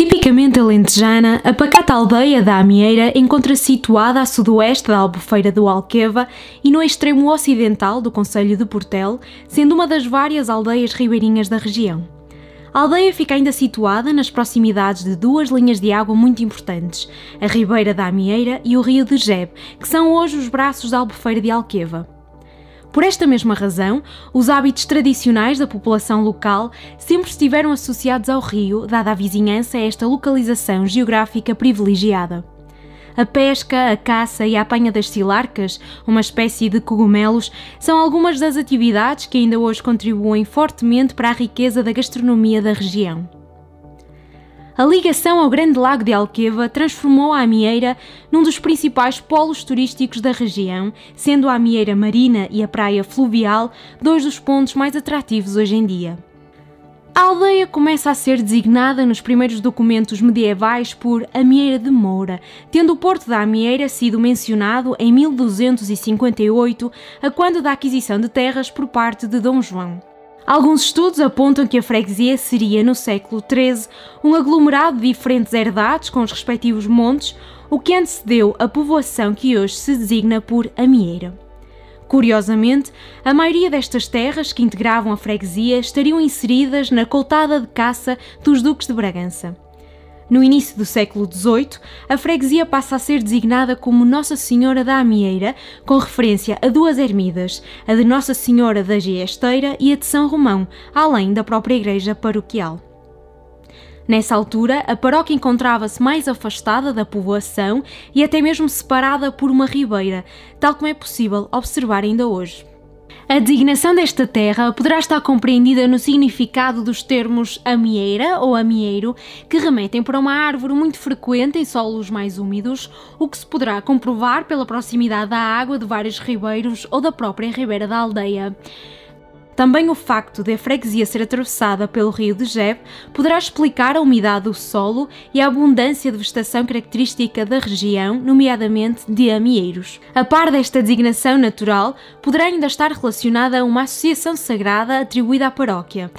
Tipicamente alentejana, a pacata aldeia da Amieira encontra-se situada a sudoeste da Albufeira do Alqueva e no extremo ocidental do Conselho de Portel, sendo uma das várias aldeias ribeirinhas da região. A aldeia fica ainda situada nas proximidades de duas linhas de água muito importantes, a Ribeira da Amieira e o Rio de Jeb, que são hoje os braços da Albufeira de Alqueva. Por esta mesma razão, os hábitos tradicionais da população local sempre estiveram associados ao rio, dada a vizinhança a esta localização geográfica privilegiada. A pesca, a caça e a apanha das silarcas, uma espécie de cogumelos, são algumas das atividades que ainda hoje contribuem fortemente para a riqueza da gastronomia da região. A ligação ao Grande Lago de Alqueva transformou a Amieira num dos principais polos turísticos da região, sendo a Amieira Marina e a Praia Fluvial dois dos pontos mais atrativos hoje em dia. A aldeia começa a ser designada nos primeiros documentos medievais por Amieira de Moura, tendo o porto da Amieira sido mencionado em 1258, a quando da aquisição de terras por parte de Dom João. Alguns estudos apontam que a freguesia seria, no século XIII, um aglomerado de diferentes herdades com os respectivos montes, o que antecedeu a povoação que hoje se designa por Amieira. Curiosamente, a maioria destas terras que integravam a freguesia estariam inseridas na coltada de caça dos Duques de Bragança. No início do século XVIII, a freguesia passa a ser designada como Nossa Senhora da Amieira, com referência a duas ermidas, a de Nossa Senhora da Giesteira e a de São Romão, além da própria igreja paroquial. Nessa altura, a paróquia encontrava-se mais afastada da povoação e até mesmo separada por uma ribeira, tal como é possível observar ainda hoje. A designação desta terra poderá estar compreendida no significado dos termos amieira ou amieiro, que remetem para uma árvore muito frequente em solos mais úmidos, o que se poderá comprovar pela proximidade da água de vários ribeiros ou da própria ribeira da aldeia. Também o facto de a freguesia ser atravessada pelo rio de Jeb poderá explicar a umidade do solo e a abundância de vegetação característica da região, nomeadamente de amieiros. A par desta designação natural, poderá ainda estar relacionada a uma associação sagrada atribuída à paróquia,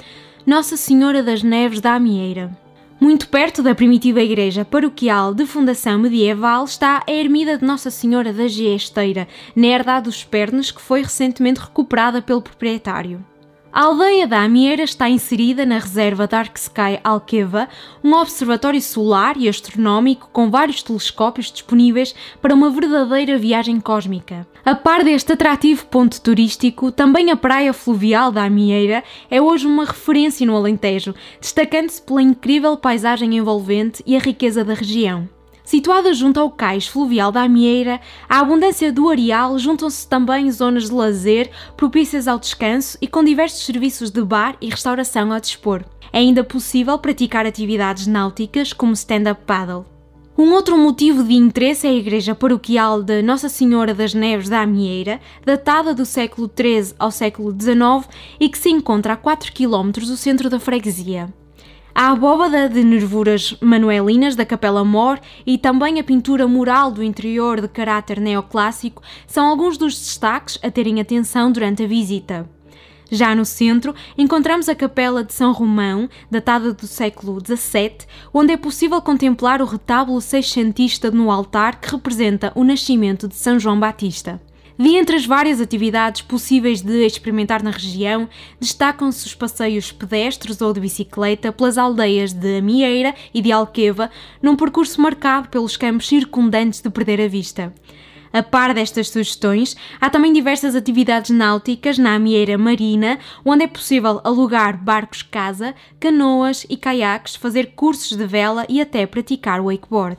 Nossa Senhora das Neves da Amieira. Muito perto da primitiva igreja paroquial de fundação medieval está a ermida de Nossa Senhora da Giesteira, na herdade dos Pernes, que foi recentemente recuperada pelo proprietário. A aldeia da Amieira está inserida na reserva Dark Sky Alqueva, um observatório solar e astronómico com vários telescópios disponíveis para uma verdadeira viagem cósmica. A par deste atrativo ponto turístico, também a praia fluvial da Amieira é hoje uma referência no Alentejo, destacando-se pela incrível paisagem envolvente e a riqueza da região. Situada junto ao cais fluvial da Amieira, à abundância do areal juntam-se também zonas de lazer propícias ao descanso e com diversos serviços de bar e restauração ao dispor. É ainda possível praticar atividades náuticas como stand-up paddle. Um outro motivo de interesse é a igreja paroquial de Nossa Senhora das Neves da Amieira, datada do século XIII ao século XIX e que se encontra a 4 km do centro da freguesia. A abóbada de nervuras manuelinas da Capela Mor e também a pintura mural do interior de caráter neoclássico são alguns dos destaques a terem atenção durante a visita. Já no centro, encontramos a Capela de São Romão, datada do século XVII, onde é possível contemplar o retábulo seiscentista no altar que representa o nascimento de São João Batista. De entre as várias atividades possíveis de experimentar na região, destacam-se os passeios pedestres ou de bicicleta pelas aldeias de Amieira e de Alqueva, num percurso marcado pelos campos circundantes de perder a vista. A par destas sugestões, há também diversas atividades náuticas na Amieira Marina, onde é possível alugar barcos-casa, canoas e caiaques, fazer cursos de vela e até praticar wakeboard.